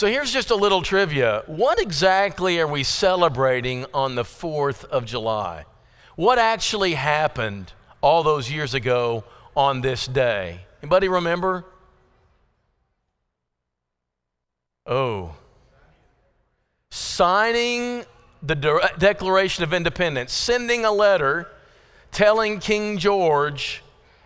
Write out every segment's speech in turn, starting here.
So here's just a little trivia. What exactly are we celebrating on the 4th of July? What actually happened all those years ago on this day? Anybody remember? Oh. Signing the De- Declaration of Independence, sending a letter telling King George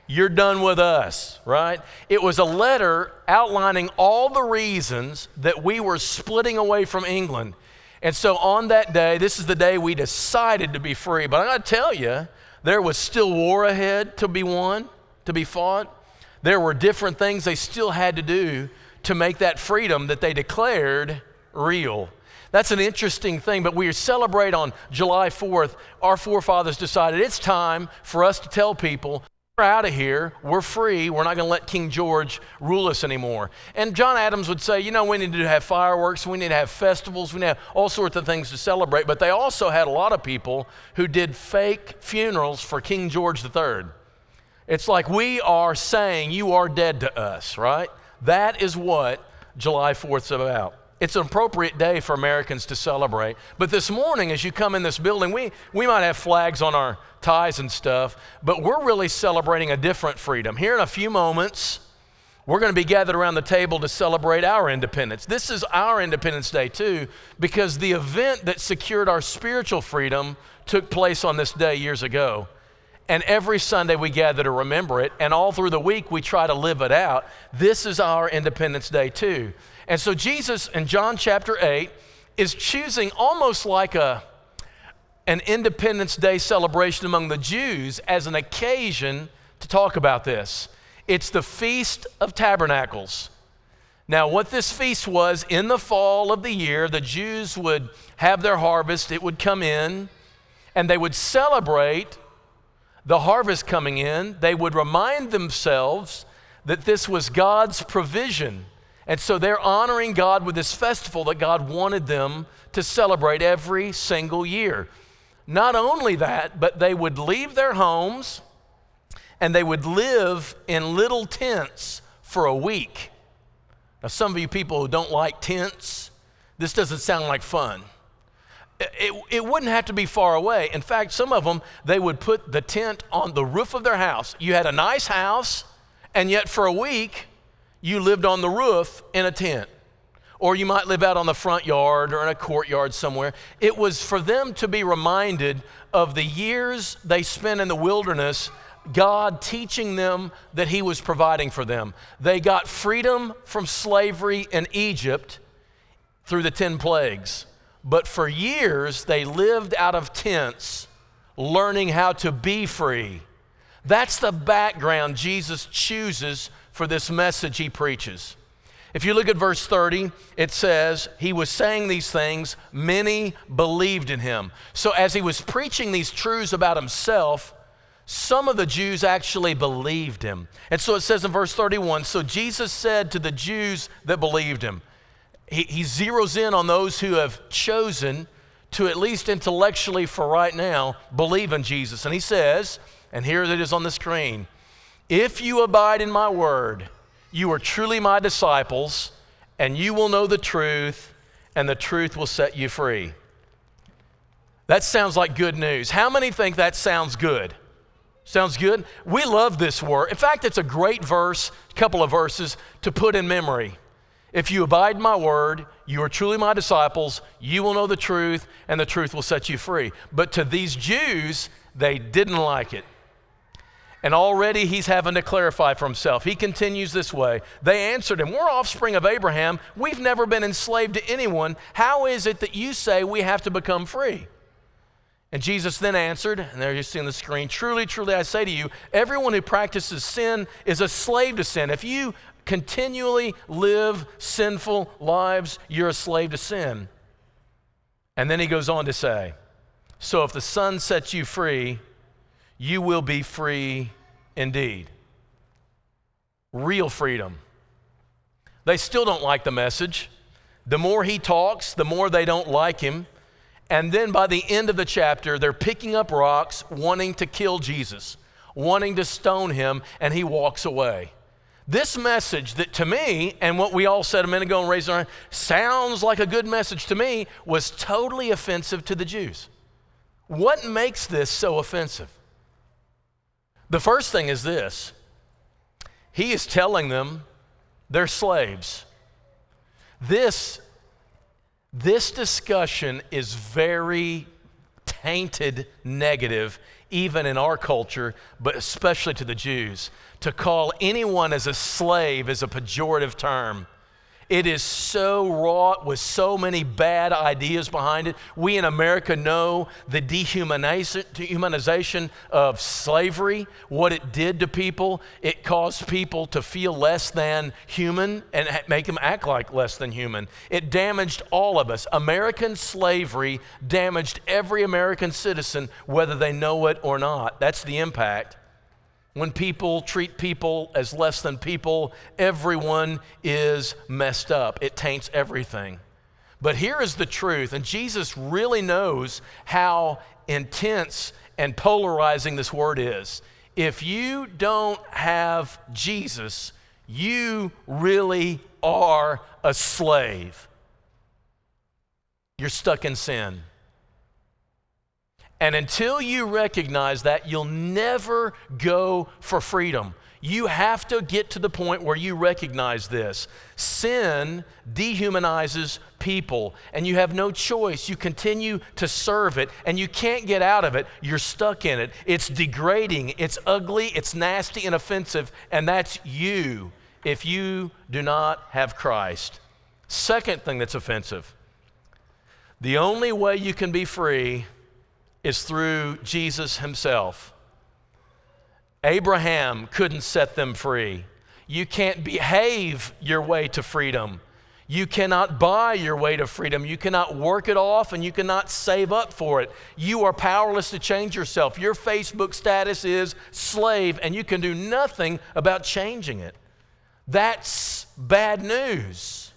you're done with us, right? It was a letter outlining all the reasons that we were splitting away from England. And so on that day, this is the day we decided to be free. But I gotta tell you, there was still war ahead to be won, to be fought. There were different things they still had to do to make that freedom that they declared real. That's an interesting thing, but we celebrate on July 4th. Our forefathers decided it's time for us to tell people we're out of here. We're free. We're not going to let King George rule us anymore. And John Adams would say, you know, we need to have fireworks, we need to have festivals, we need to have all sorts of things to celebrate. But they also had a lot of people who did fake funerals for King George III. It's like we are saying you are dead to us, right? That is what July 4th is about. It's an appropriate day for Americans to celebrate. But this morning, as you come in this building, we, we might have flags on our ties and stuff, but we're really celebrating a different freedom. Here in a few moments, we're going to be gathered around the table to celebrate our independence. This is our Independence Day, too, because the event that secured our spiritual freedom took place on this day years ago. And every Sunday we gather to remember it, and all through the week we try to live it out. This is our Independence Day, too. And so Jesus in John chapter 8 is choosing almost like a, an Independence Day celebration among the Jews as an occasion to talk about this. It's the Feast of Tabernacles. Now, what this feast was in the fall of the year, the Jews would have their harvest, it would come in, and they would celebrate the harvest coming in. They would remind themselves that this was God's provision and so they're honoring God with this festival that God wanted them to celebrate every single year. Not only that, but they would leave their homes and they would live in little tents for a week. Now, some of you people who don't like tents, this doesn't sound like fun. It, it wouldn't have to be far away. In fact, some of them, they would put the tent on the roof of their house. You had a nice house, and yet for a week, you lived on the roof in a tent. Or you might live out on the front yard or in a courtyard somewhere. It was for them to be reminded of the years they spent in the wilderness, God teaching them that He was providing for them. They got freedom from slavery in Egypt through the 10 plagues. But for years, they lived out of tents, learning how to be free. That's the background Jesus chooses for this message he preaches. If you look at verse 30, it says, He was saying these things, many believed in him. So, as he was preaching these truths about himself, some of the Jews actually believed him. And so it says in verse 31 So Jesus said to the Jews that believed him, he, he zeroes in on those who have chosen to, at least intellectually for right now, believe in Jesus. And he says, and here it is on the screen if you abide in my word, you are truly my disciples, and you will know the truth, and the truth will set you free. That sounds like good news. How many think that sounds good? Sounds good? We love this word. In fact, it's a great verse, a couple of verses to put in memory. If you abide my word, you are truly my disciples, you will know the truth, and the truth will set you free. But to these Jews, they didn't like it. And already he's having to clarify for himself. He continues this way. They answered him, We're offspring of Abraham. We've never been enslaved to anyone. How is it that you say we have to become free? And Jesus then answered, and there you see on the screen Truly, truly, I say to you, everyone who practices sin is a slave to sin. If you continually live sinful lives, you're a slave to sin. And then he goes on to say, So if the Son sets you free, you will be free indeed. Real freedom. They still don't like the message. The more he talks, the more they don't like him. And then by the end of the chapter, they're picking up rocks, wanting to kill Jesus, wanting to stone him, and he walks away. This message that to me, and what we all said a minute ago and raised our hand, sounds like a good message to me, was totally offensive to the Jews. What makes this so offensive? The first thing is this He is telling them they're slaves. This, this discussion is very tainted negative, even in our culture, but especially to the Jews. To call anyone as a slave is a pejorative term. It is so wrought with so many bad ideas behind it. We in America know the dehumanization of slavery, what it did to people. It caused people to feel less than human and make them act like less than human. It damaged all of us. American slavery damaged every American citizen, whether they know it or not. That's the impact. When people treat people as less than people, everyone is messed up. It taints everything. But here is the truth, and Jesus really knows how intense and polarizing this word is. If you don't have Jesus, you really are a slave. You're stuck in sin. And until you recognize that, you'll never go for freedom. You have to get to the point where you recognize this. Sin dehumanizes people, and you have no choice. You continue to serve it, and you can't get out of it. You're stuck in it. It's degrading, it's ugly, it's nasty and offensive, and that's you if you do not have Christ. Second thing that's offensive the only way you can be free is through Jesus himself. Abraham couldn't set them free. You can't behave your way to freedom. You cannot buy your way to freedom. You cannot work it off and you cannot save up for it. You are powerless to change yourself. Your Facebook status is slave and you can do nothing about changing it. That's bad news.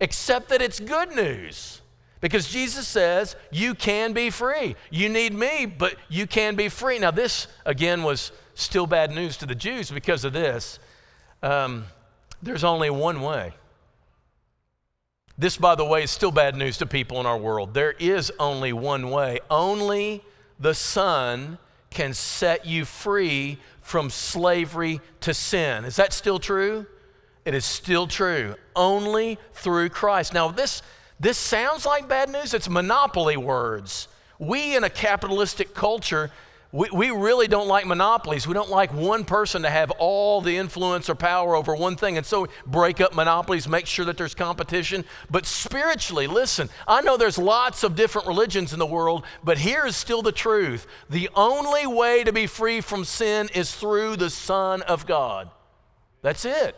Except that it's good news. Because Jesus says, You can be free. You need me, but you can be free. Now, this, again, was still bad news to the Jews because of this. Um, there's only one way. This, by the way, is still bad news to people in our world. There is only one way. Only the Son can set you free from slavery to sin. Is that still true? It is still true. Only through Christ. Now, this this sounds like bad news. It's monopoly words. We in a capitalistic culture, we, we really don't like monopolies. We don't like one person to have all the influence or power over one thing. And so break up monopolies, make sure that there's competition. But spiritually, listen, I know there's lots of different religions in the world, but here is still the truth. The only way to be free from sin is through the Son of God. That's it.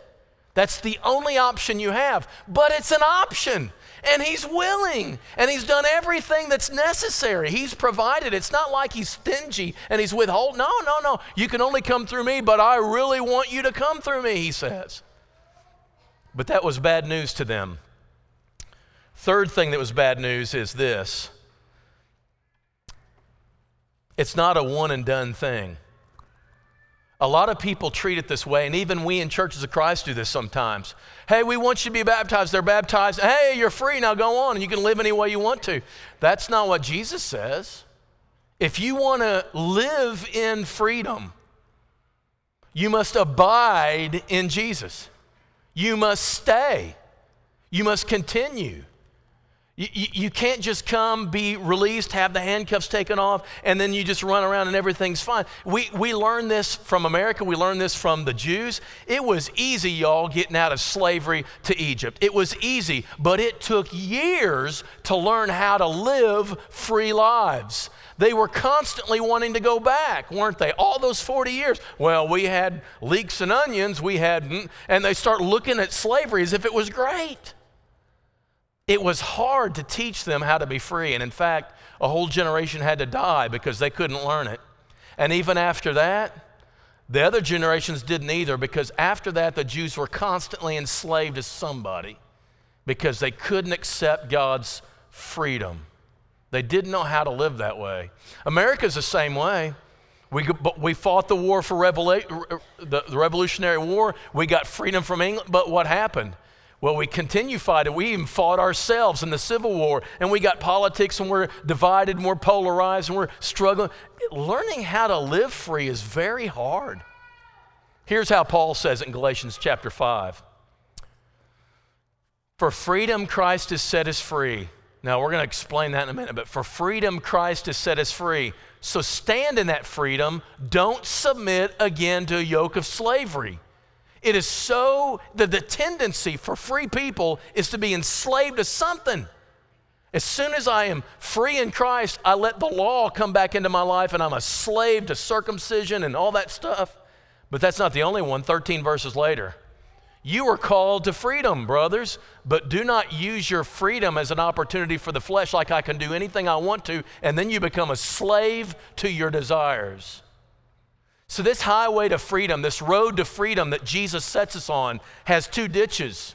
That's the only option you have. But it's an option and he's willing and he's done everything that's necessary. He's provided. It's not like he's stingy and he's withhold. No, no, no. You can only come through me, but I really want you to come through me, he says. But that was bad news to them. Third thing that was bad news is this it's not a one and done thing. A lot of people treat it this way, and even we in churches of Christ do this sometimes. Hey, we want you to be baptized. They're baptized. Hey, you're free. Now go on, and you can live any way you want to. That's not what Jesus says. If you want to live in freedom, you must abide in Jesus. You must stay. You must continue. You, you, can't just come, be released, have the handcuffs taken off, and then you just run around and everything's fine. We, we learned this from America. We learned this from the Jews. It was easy, y'all, getting out of slavery to Egypt. It was easy, but it took years to learn how to live free lives. They were constantly wanting to go back, weren't they? All those 40 years. Well, we had leeks and onions, we had, mm, and they start looking at slavery as if it was great. It was hard to teach them how to be free. And in fact, a whole generation had to die because they couldn't learn it. And even after that, the other generations didn't either because after that, the Jews were constantly enslaved to somebody because they couldn't accept God's freedom. They didn't know how to live that way. America's the same way. We, we fought the war for revela- the, the Revolutionary War. We got freedom from England, but what happened? Well, we continue fighting. We even fought ourselves in the Civil War, and we got politics, and we're divided, and we're polarized, and we're struggling. Learning how to live free is very hard. Here's how Paul says it in Galatians chapter 5 For freedom, Christ has set us free. Now, we're going to explain that in a minute, but for freedom, Christ has set us free. So stand in that freedom. Don't submit again to a yoke of slavery. It is so that the tendency for free people is to be enslaved to something. As soon as I am free in Christ, I let the law come back into my life and I'm a slave to circumcision and all that stuff. But that's not the only one, 13 verses later. You are called to freedom, brothers, but do not use your freedom as an opportunity for the flesh like I can do anything I want to, and then you become a slave to your desires. So, this highway to freedom, this road to freedom that Jesus sets us on, has two ditches.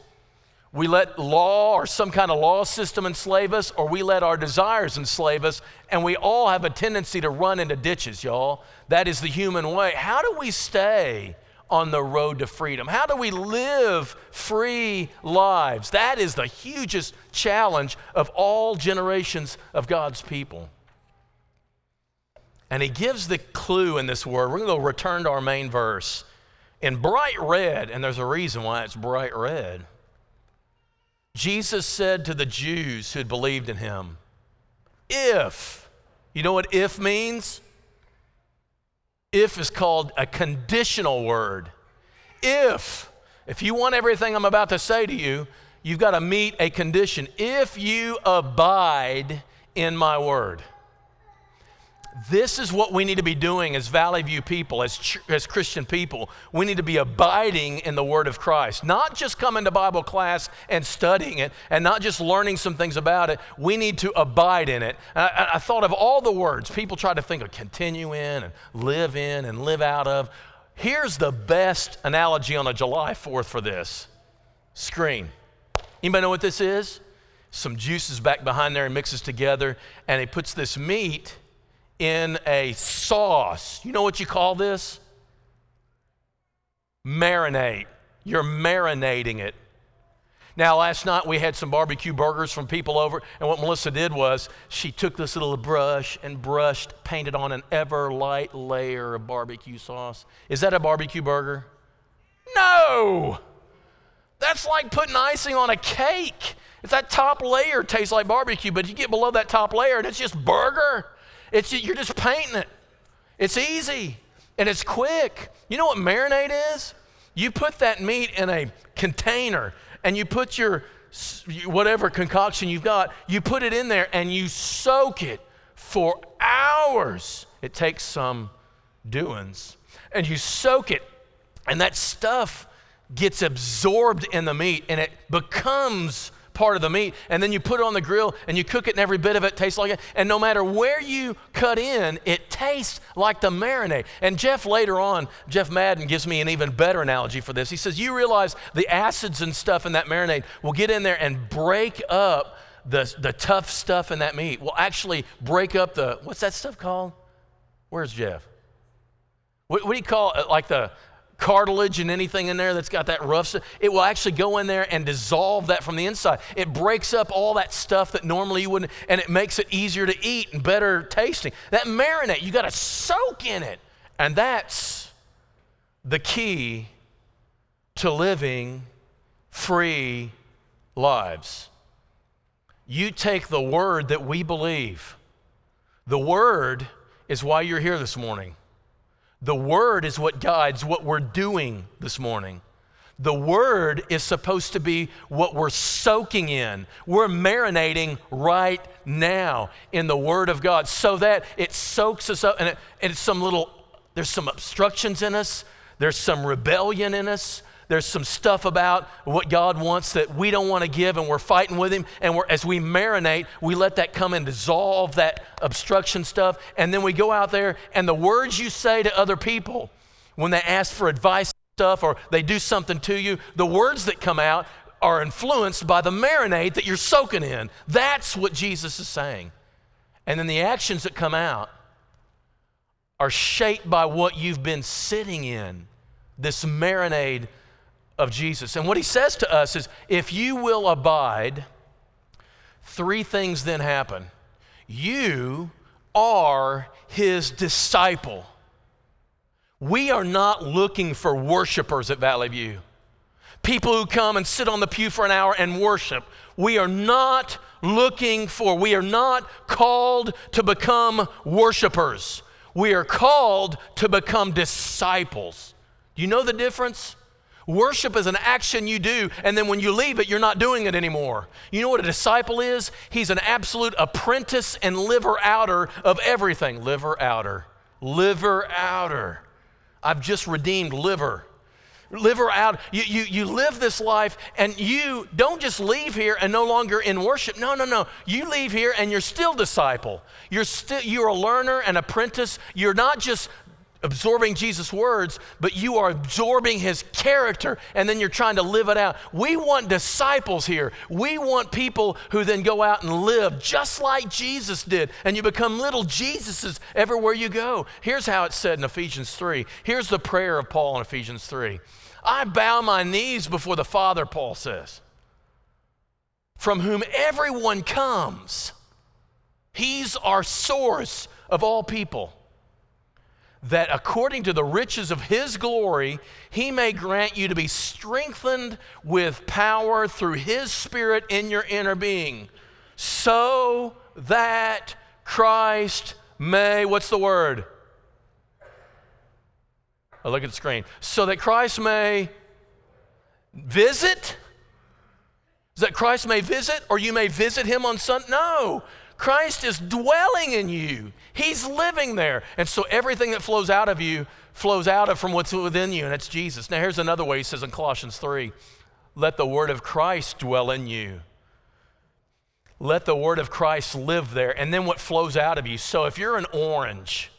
We let law or some kind of law system enslave us, or we let our desires enslave us, and we all have a tendency to run into ditches, y'all. That is the human way. How do we stay on the road to freedom? How do we live free lives? That is the hugest challenge of all generations of God's people. And he gives the clue in this word. We're going to go return to our main verse. In bright red, and there's a reason why it's bright red, Jesus said to the Jews who had believed in him, If, you know what if means? If is called a conditional word. If, if you want everything I'm about to say to you, you've got to meet a condition. If you abide in my word. This is what we need to be doing as Valley View people, as, as Christian people. We need to be abiding in the Word of Christ, not just coming to Bible class and studying it and not just learning some things about it. We need to abide in it. I, I thought of all the words people try to think of continue in and live in and live out of. Here's the best analogy on a July 4th for this screen. Anybody know what this is? Some juices back behind there and mixes together, and he puts this meat in a sauce. You know what you call this? Marinate. You're marinating it. Now, last night we had some barbecue burgers from people over, and what Melissa did was she took this little brush and brushed, painted on an ever light layer of barbecue sauce. Is that a barbecue burger? No! That's like putting icing on a cake. If that top layer tastes like barbecue, but you get below that top layer and it's just burger. It's, you're just painting it. It's easy and it's quick. You know what marinade is? You put that meat in a container and you put your whatever concoction you've got, you put it in there and you soak it for hours. It takes some doings. And you soak it, and that stuff gets absorbed in the meat and it becomes part of the meat, and then you put it on the grill and you cook it, and every bit of it tastes like it. And no matter where you cut in, it tastes like the marinade. And Jeff later on, Jeff Madden gives me an even better analogy for this. He says, You realize the acids and stuff in that marinade will get in there and break up the, the tough stuff in that meat. Will actually break up the, what's that stuff called? Where's Jeff? What, what do you call it? Like the, cartilage and anything in there that's got that rough stuff, it will actually go in there and dissolve that from the inside. It breaks up all that stuff that normally you wouldn't, and it makes it easier to eat and better tasting. That marinade, you got to soak in it. And that's the key to living free lives. You take the word that we believe. The word is why you're here this morning. The Word is what guides what we're doing this morning. The Word is supposed to be what we're soaking in. We're marinating right now in the Word of God so that it soaks us up and, it, and it's some little, there's some obstructions in us, there's some rebellion in us, there's some stuff about what God wants that we don't want to give, and we're fighting with Him. And as we marinate, we let that come and dissolve that obstruction stuff. And then we go out there, and the words you say to other people when they ask for advice stuff or they do something to you, the words that come out are influenced by the marinade that you're soaking in. That's what Jesus is saying. And then the actions that come out are shaped by what you've been sitting in, this marinade of Jesus. And what he says to us is if you will abide, three things then happen. You are his disciple. We are not looking for worshipers at Valley View. People who come and sit on the pew for an hour and worship. We are not looking for, we are not called to become worshipers. We are called to become disciples. Do you know the difference? Worship is an action you do, and then when you leave it, you're not doing it anymore. You know what a disciple is? He's an absolute apprentice and liver outer of everything. Liver outer. Liver outer. I've just redeemed liver. Liver out. You, you, you live this life and you don't just leave here and no longer in worship. No, no, no. You leave here and you're still disciple. You're still you're a learner, an apprentice. You're not just absorbing Jesus' words, but you are absorbing his character and then you're trying to live it out. We want disciples here. We want people who then go out and live just like Jesus did, and you become little Jesuses everywhere you go. Here's how it's said in Ephesians 3. Here's the prayer of Paul in Ephesians 3. I bow my knees before the Father, Paul says, from whom everyone comes. He's our source of all people that according to the riches of his glory, he may grant you to be strengthened with power through his spirit in your inner being, so that Christ may, what's the word? Oh, look at the screen. So that Christ may visit? Is that Christ may visit or you may visit him on Sunday? No. Christ is dwelling in you. He's living there. And so everything that flows out of you flows out of from what's within you, and it's Jesus. Now, here's another way he says in Colossians 3 let the word of Christ dwell in you. Let the word of Christ live there. And then what flows out of you. So if you're an orange,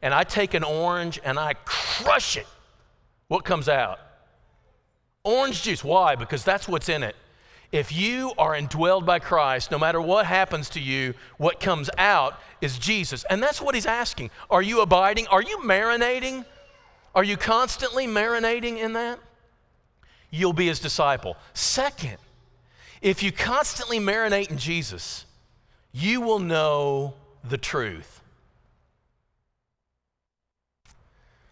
and I take an orange and I crush it, what comes out? Orange juice. Why? Because that's what's in it. If you are indwelled by Christ, no matter what happens to you, what comes out is Jesus. And that's what he's asking. Are you abiding? Are you marinating? Are you constantly marinating in that? You'll be his disciple. Second, if you constantly marinate in Jesus, you will know the truth.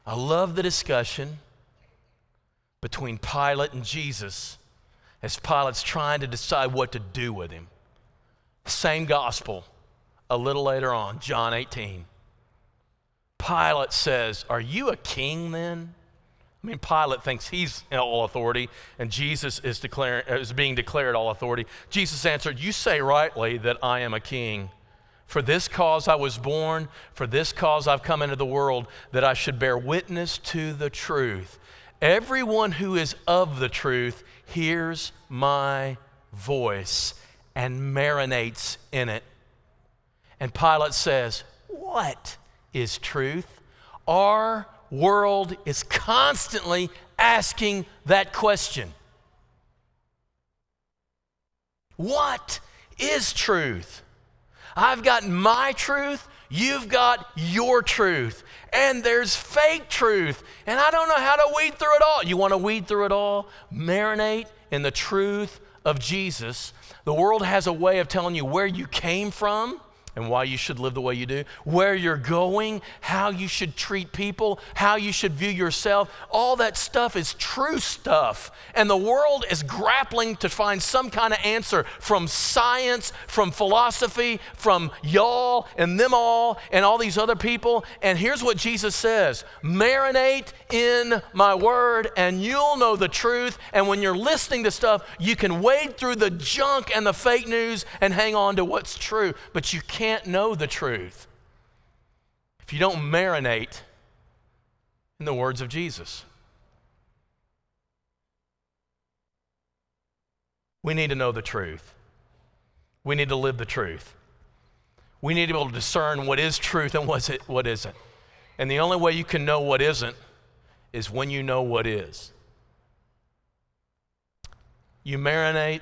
I love the discussion between Pilate and Jesus as Pilate's trying to decide what to do with him. Same gospel a little later on, John 18. Pilate says, Are you a king then? I mean, Pilate thinks he's all authority, and Jesus is, declaring, is being declared all authority. Jesus answered, You say rightly that I am a king. For this cause I was born, for this cause I've come into the world, that I should bear witness to the truth. Everyone who is of the truth hears my voice and marinates in it. And Pilate says, What is truth? Our world is constantly asking that question. What is truth? I've got my truth, you've got your truth, and there's fake truth, and I don't know how to weed through it all. You want to weed through it all? Marinate in the truth of Jesus. The world has a way of telling you where you came from and why you should live the way you do, where you're going, how you should treat people, how you should view yourself. All that stuff is true stuff. And the world is grappling to find some kind of answer from science, from philosophy, from y'all and them all and all these other people. And here's what Jesus says marinate in my word, and you'll know the truth. And when you're listening to stuff, you can wade through the junk and the fake news and hang on to what's true. But you can't can't know the truth if you don't marinate in the words of Jesus. We need to know the truth. We need to live the truth. We need to be able to discern what is truth and what's it, what isn't. And the only way you can know what isn't is when you know what is. You marinate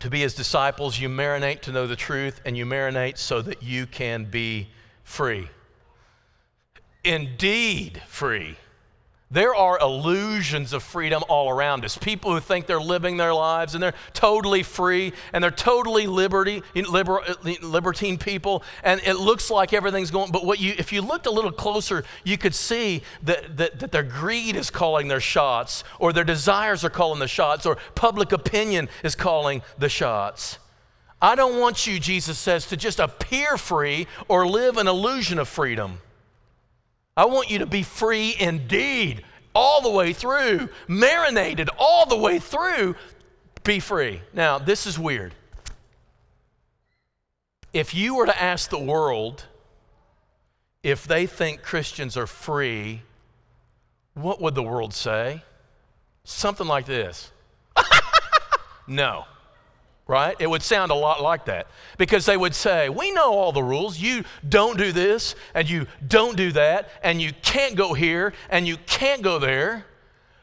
to be his disciples, you marinate to know the truth, and you marinate so that you can be free. indeed free. There are illusions of freedom all around us. People who think they're living their lives and they're totally free and they're totally liberty, liber, libertine people, and it looks like everything's going. But what you, if you looked a little closer, you could see that, that, that their greed is calling their shots, or their desires are calling the shots, or public opinion is calling the shots. I don't want you, Jesus says, to just appear free or live an illusion of freedom. I want you to be free indeed, all the way through, marinated all the way through. Be free. Now, this is weird. If you were to ask the world if they think Christians are free, what would the world say? Something like this No right? It would sound a lot like that because they would say, We know all the rules. You don't do this, and you don't do that, and you can't go here, and you can't go there.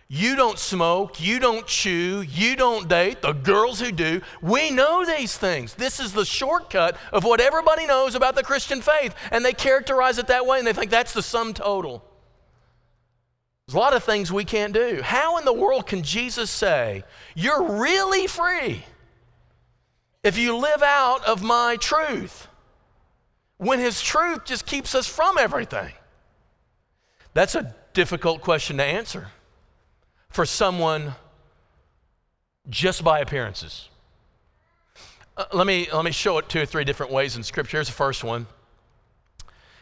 You don't smoke, you don't chew, you don't date, the girls who do. We know these things. This is the shortcut of what everybody knows about the Christian faith, and they characterize it that way, and they think that's the sum total. There's a lot of things we can't do. How in the world can Jesus say, You're really free? If you live out of my truth when his truth just keeps us from everything? That's a difficult question to answer for someone just by appearances. Uh, let, me, let me show it two or three different ways in Scripture. Here's the first one.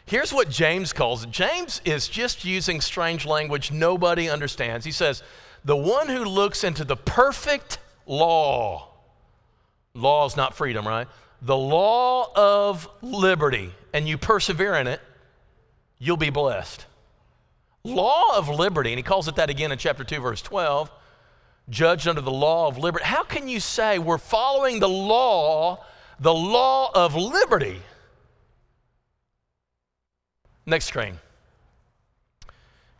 Here's what James calls it. James is just using strange language nobody understands. He says, The one who looks into the perfect law Law is not freedom, right? The law of liberty, and you persevere in it, you'll be blessed. Law of liberty, and he calls it that again in chapter 2, verse 12, judged under the law of liberty. How can you say we're following the law, the law of liberty? Next screen.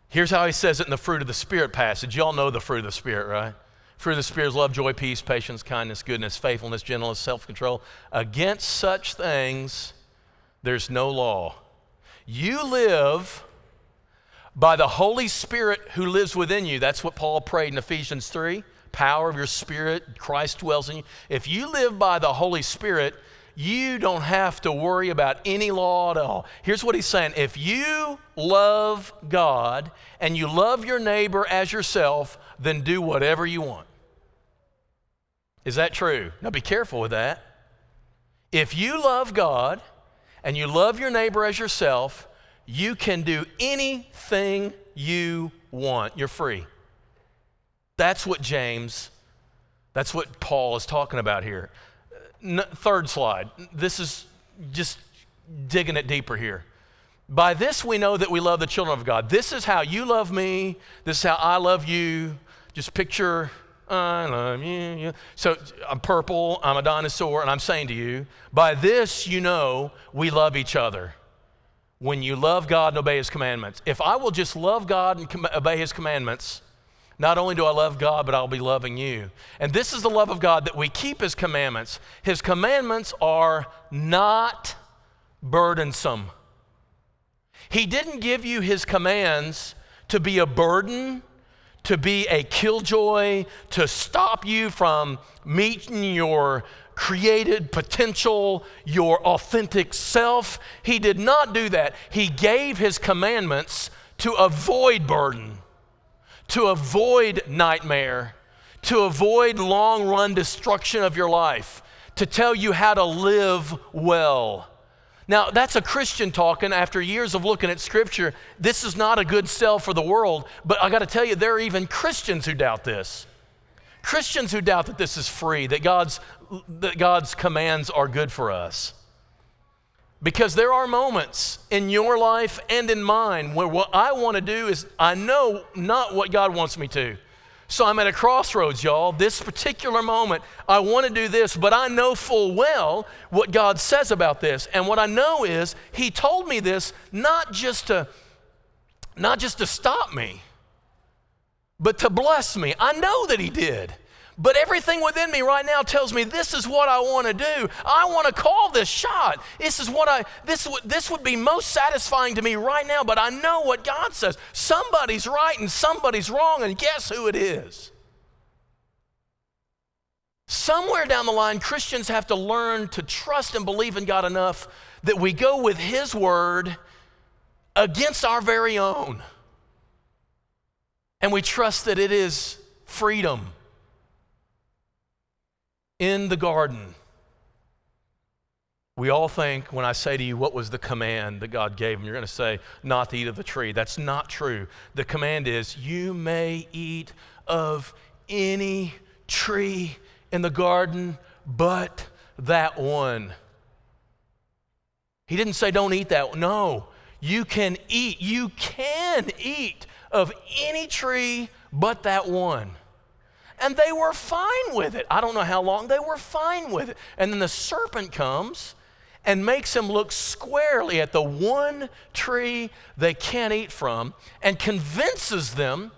Here's how he says it in the fruit of the Spirit passage. Y'all know the fruit of the Spirit, right? Of the Spirit is love, joy, peace, patience, kindness, goodness, faithfulness, gentleness, self control. Against such things, there's no law. You live by the Holy Spirit who lives within you. That's what Paul prayed in Ephesians 3. Power of your Spirit, Christ dwells in you. If you live by the Holy Spirit, you don't have to worry about any law at all. Here's what he's saying if you love God and you love your neighbor as yourself, then do whatever you want. Is that true? Now be careful with that. If you love God and you love your neighbor as yourself, you can do anything you want. You're free. That's what James, that's what Paul is talking about here. Third slide. This is just digging it deeper here. By this we know that we love the children of God. This is how you love me. This is how I love you. Just picture I love you. So I'm purple, I'm a dinosaur, and I'm saying to you, by this you know we love each other. When you love God and obey His commandments. If I will just love God and com- obey His commandments, not only do I love God, but I'll be loving you. And this is the love of God that we keep His commandments. His commandments are not burdensome. He didn't give you His commands to be a burden to be a killjoy, to stop you from meeting your created potential, your authentic self. He did not do that. He gave his commandments to avoid burden, to avoid nightmare, to avoid long run destruction of your life, to tell you how to live well. Now, that's a Christian talking after years of looking at Scripture. This is not a good sell for the world, but I got to tell you, there are even Christians who doubt this. Christians who doubt that this is free, that God's, that God's commands are good for us. Because there are moments in your life and in mine where what I want to do is I know not what God wants me to. So I'm at a crossroads, y'all. This particular moment, I want to do this, but I know full well what God says about this. And what I know is He told me this not just to, not just to stop me, but to bless me. I know that He did. But everything within me right now tells me this is what I want to do. I want to call this shot. This is what I this would this would be most satisfying to me right now, but I know what God says. Somebody's right and somebody's wrong, and guess who it is? Somewhere down the line, Christians have to learn to trust and believe in God enough that we go with His word against our very own. And we trust that it is freedom in the garden. We all think when I say to you, what was the command that God gave him? You're going to say, not to eat of the tree. That's not true. The command is, you may eat of any tree in the garden but that one. He didn't say, don't eat that. one. No, you can eat. You can eat of any tree but that one. And they were fine with it. I don't know how long they were fine with it. And then the serpent comes and makes them look squarely at the one tree they can't eat from and convinces them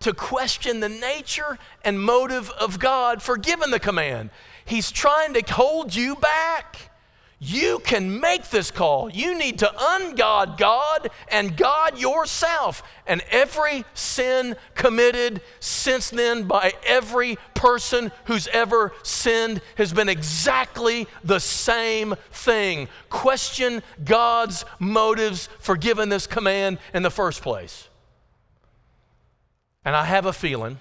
to question the nature and motive of God for giving the command. He's trying to hold you back. You can make this call. You need to ungod God and God yourself. And every sin committed since then by every person who's ever sinned has been exactly the same thing. Question God's motives for giving this command in the first place. And I have a feeling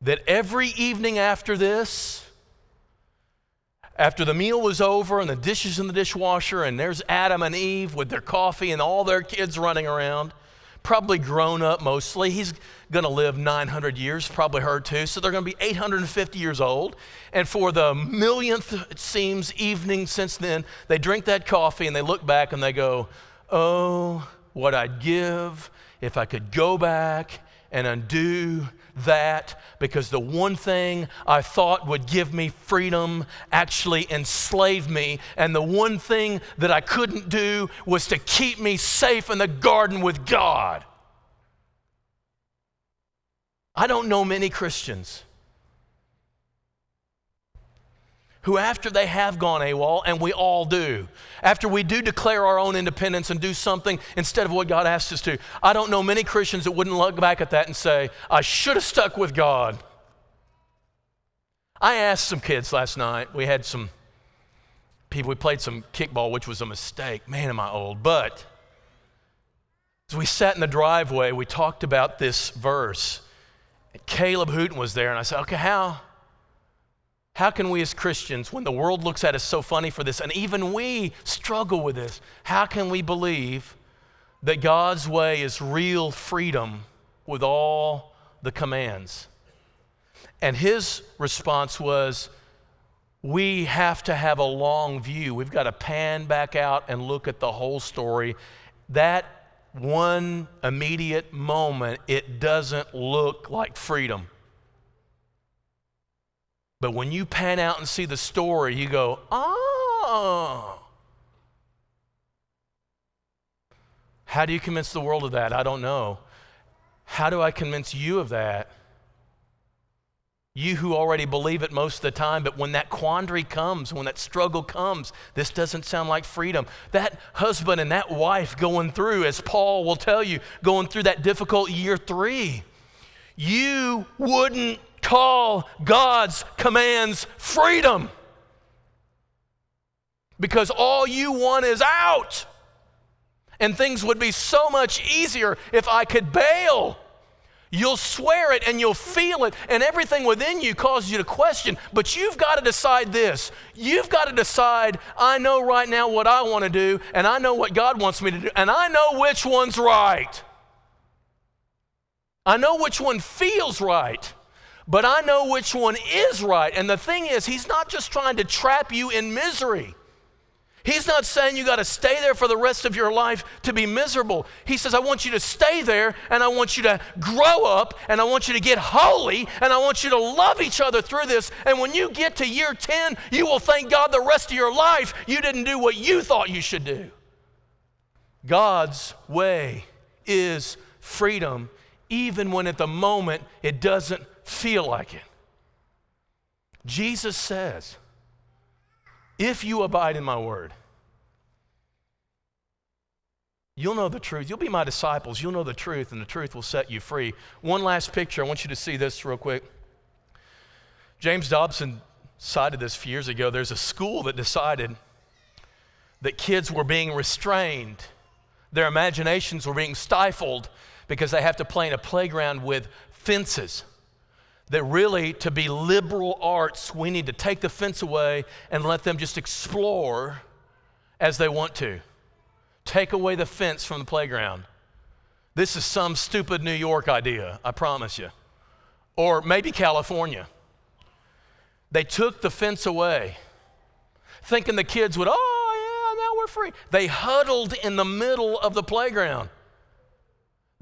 that every evening after this, after the meal was over and the dishes in the dishwasher, and there's Adam and Eve with their coffee and all their kids running around, probably grown up mostly. He's going to live 900 years, probably her too. So they're going to be 850 years old. And for the millionth, it seems, evening since then, they drink that coffee and they look back and they go, Oh, what I'd give if I could go back and undo that because the one thing I thought would give me freedom actually enslaved me. And the one thing that I couldn't do was to keep me safe in the garden with God. I don't know many Christians who, after they have gone AWOL, and we all do, after we do declare our own independence and do something instead of what God asked us to, I don't know many Christians that wouldn't look back at that and say, I should have stuck with God. I asked some kids last night, we had some people, we played some kickball, which was a mistake. Man, am I old. But as we sat in the driveway, we talked about this verse. Caleb Hooten was there, and I said, Okay, how? How can we as Christians, when the world looks at us so funny for this, and even we struggle with this, how can we believe that God's way is real freedom with all the commands? And his response was, we have to have a long view. We've got to pan back out and look at the whole story. That one immediate moment, it doesn't look like freedom. But when you pan out and see the story, you go, oh. How do you convince the world of that? I don't know. How do I convince you of that? You who already believe it most of the time, but when that quandary comes, when that struggle comes, this doesn't sound like freedom. That husband and that wife going through, as Paul will tell you, going through that difficult year three, you wouldn't call God's commands freedom. Because all you want is out. And things would be so much easier if I could bail. You'll swear it and you'll feel it, and everything within you causes you to question. But you've got to decide this. You've got to decide, I know right now what I want to do, and I know what God wants me to do, and I know which one's right. I know which one feels right but I know which one is right. And the thing is, he's not just trying to trap you in misery. He's not saying you got to stay there for the rest of your life to be miserable. He says, I want you to stay there and I want you to grow up and I want you to get holy and I want you to love each other through this. And when you get to year 10, you will thank God the rest of your life you didn't do what you thought you should do. God's way is freedom, even when at the moment it doesn't feel like it. Jesus says, If you abide in my word, You'll know the truth. You'll be my disciples. You'll know the truth, and the truth will set you free. One last picture. I want you to see this real quick. James Dobson cited this a few years ago. There's a school that decided that kids were being restrained, their imaginations were being stifled because they have to play in a playground with fences. That really, to be liberal arts, we need to take the fence away and let them just explore as they want to. Take away the fence from the playground. This is some stupid New York idea, I promise you. Or maybe California. They took the fence away, thinking the kids would, oh, yeah, now we're free. They huddled in the middle of the playground.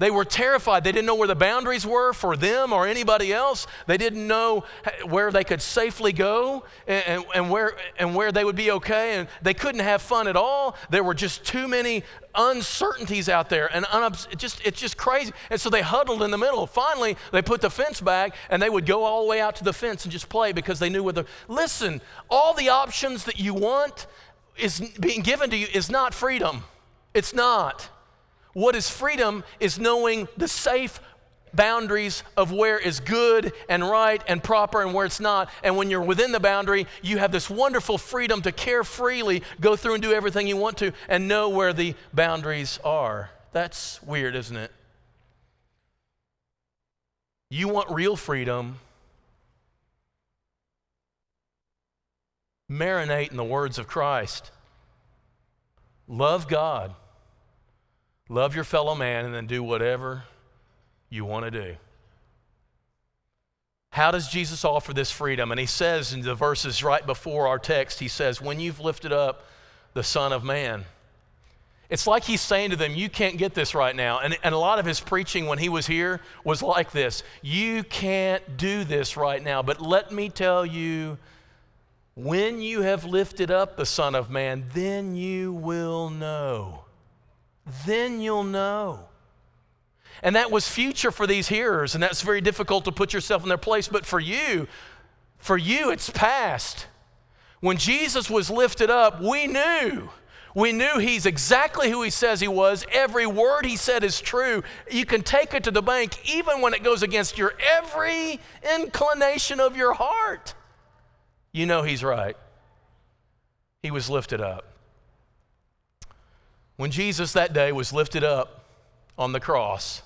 They were terrified. They didn't know where the boundaries were for them or anybody else. They didn't know where they could safely go and, and, and, where, and where they would be okay. And they couldn't have fun at all. There were just too many uncertainties out there. And unobs- it just, it's just crazy. And so they huddled in the middle. Finally, they put the fence back and they would go all the way out to the fence and just play because they knew where the. Listen, all the options that you want is being given to you is not freedom. It's not. What is freedom is knowing the safe boundaries of where is good and right and proper and where it's not. And when you're within the boundary, you have this wonderful freedom to care freely, go through and do everything you want to, and know where the boundaries are. That's weird, isn't it? You want real freedom. Marinate in the words of Christ. Love God Love your fellow man and then do whatever you want to do. How does Jesus offer this freedom? And he says in the verses right before our text, he says, When you've lifted up the Son of Man. It's like he's saying to them, You can't get this right now. And, and a lot of his preaching when he was here was like this You can't do this right now, but let me tell you, when you have lifted up the Son of Man, then you will know then you'll know. And that was future for these hearers, and that's very difficult to put yourself in their place. But for you, for you, it's past. When Jesus was lifted up, we knew. We knew he's exactly who he says he was. Every word he said is true. You can take it to the bank even when it goes against your every inclination of your heart. You know he's right. He was lifted up. When Jesus that day was lifted up on the cross,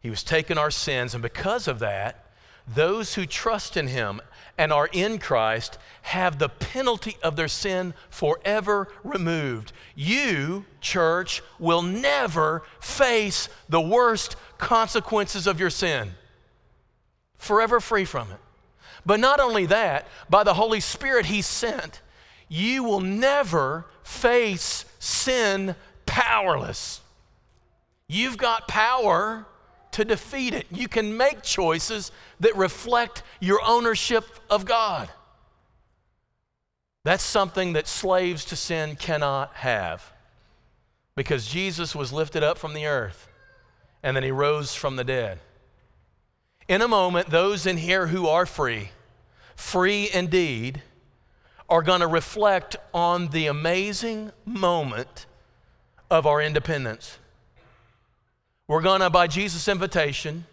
he was taking our sins, and because of that, those who trust in him and are in Christ have the penalty of their sin forever removed. You, church, will never face the worst consequences of your sin. Forever free from it. But not only that, by the Holy Spirit He sent, you will never face sin powerless. You've got power to defeat it. You can make choices that reflect your ownership of God. That's something that slaves to sin cannot have because Jesus was lifted up from the earth and then he rose from the dead. In a moment, those in here who are free, free indeed, are going to reflect on the amazing moment of our independence. We're going to, by Jesus' invitation,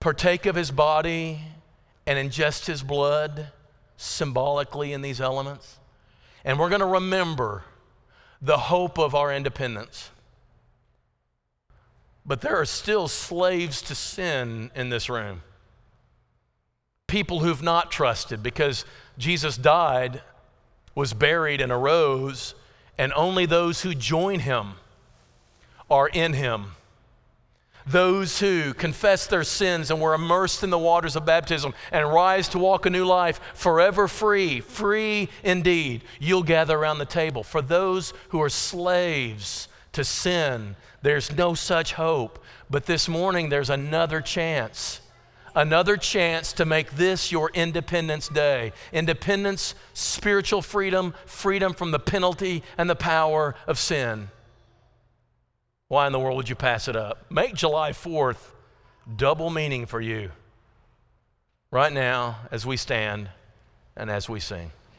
partake of his body and ingest his blood symbolically in these elements. And we're going to remember the hope of our independence. But there are still slaves to sin in this room. People who've not trusted because Jesus died, was buried, and arose and only those who join him are in him. Those who confess their sins and were immersed in the waters of baptism and rise to walk a new life, forever free, free indeed, you'll gather around the table. For those who are slaves to sin, there's no such hope. But this morning, there's another chance another chance to make this your Independence Day. Independence, spiritual freedom, freedom from the penalty and the power of sin. Why in the world would you pass it up? Make July 4th double meaning for you. right now as we stand and as we sing.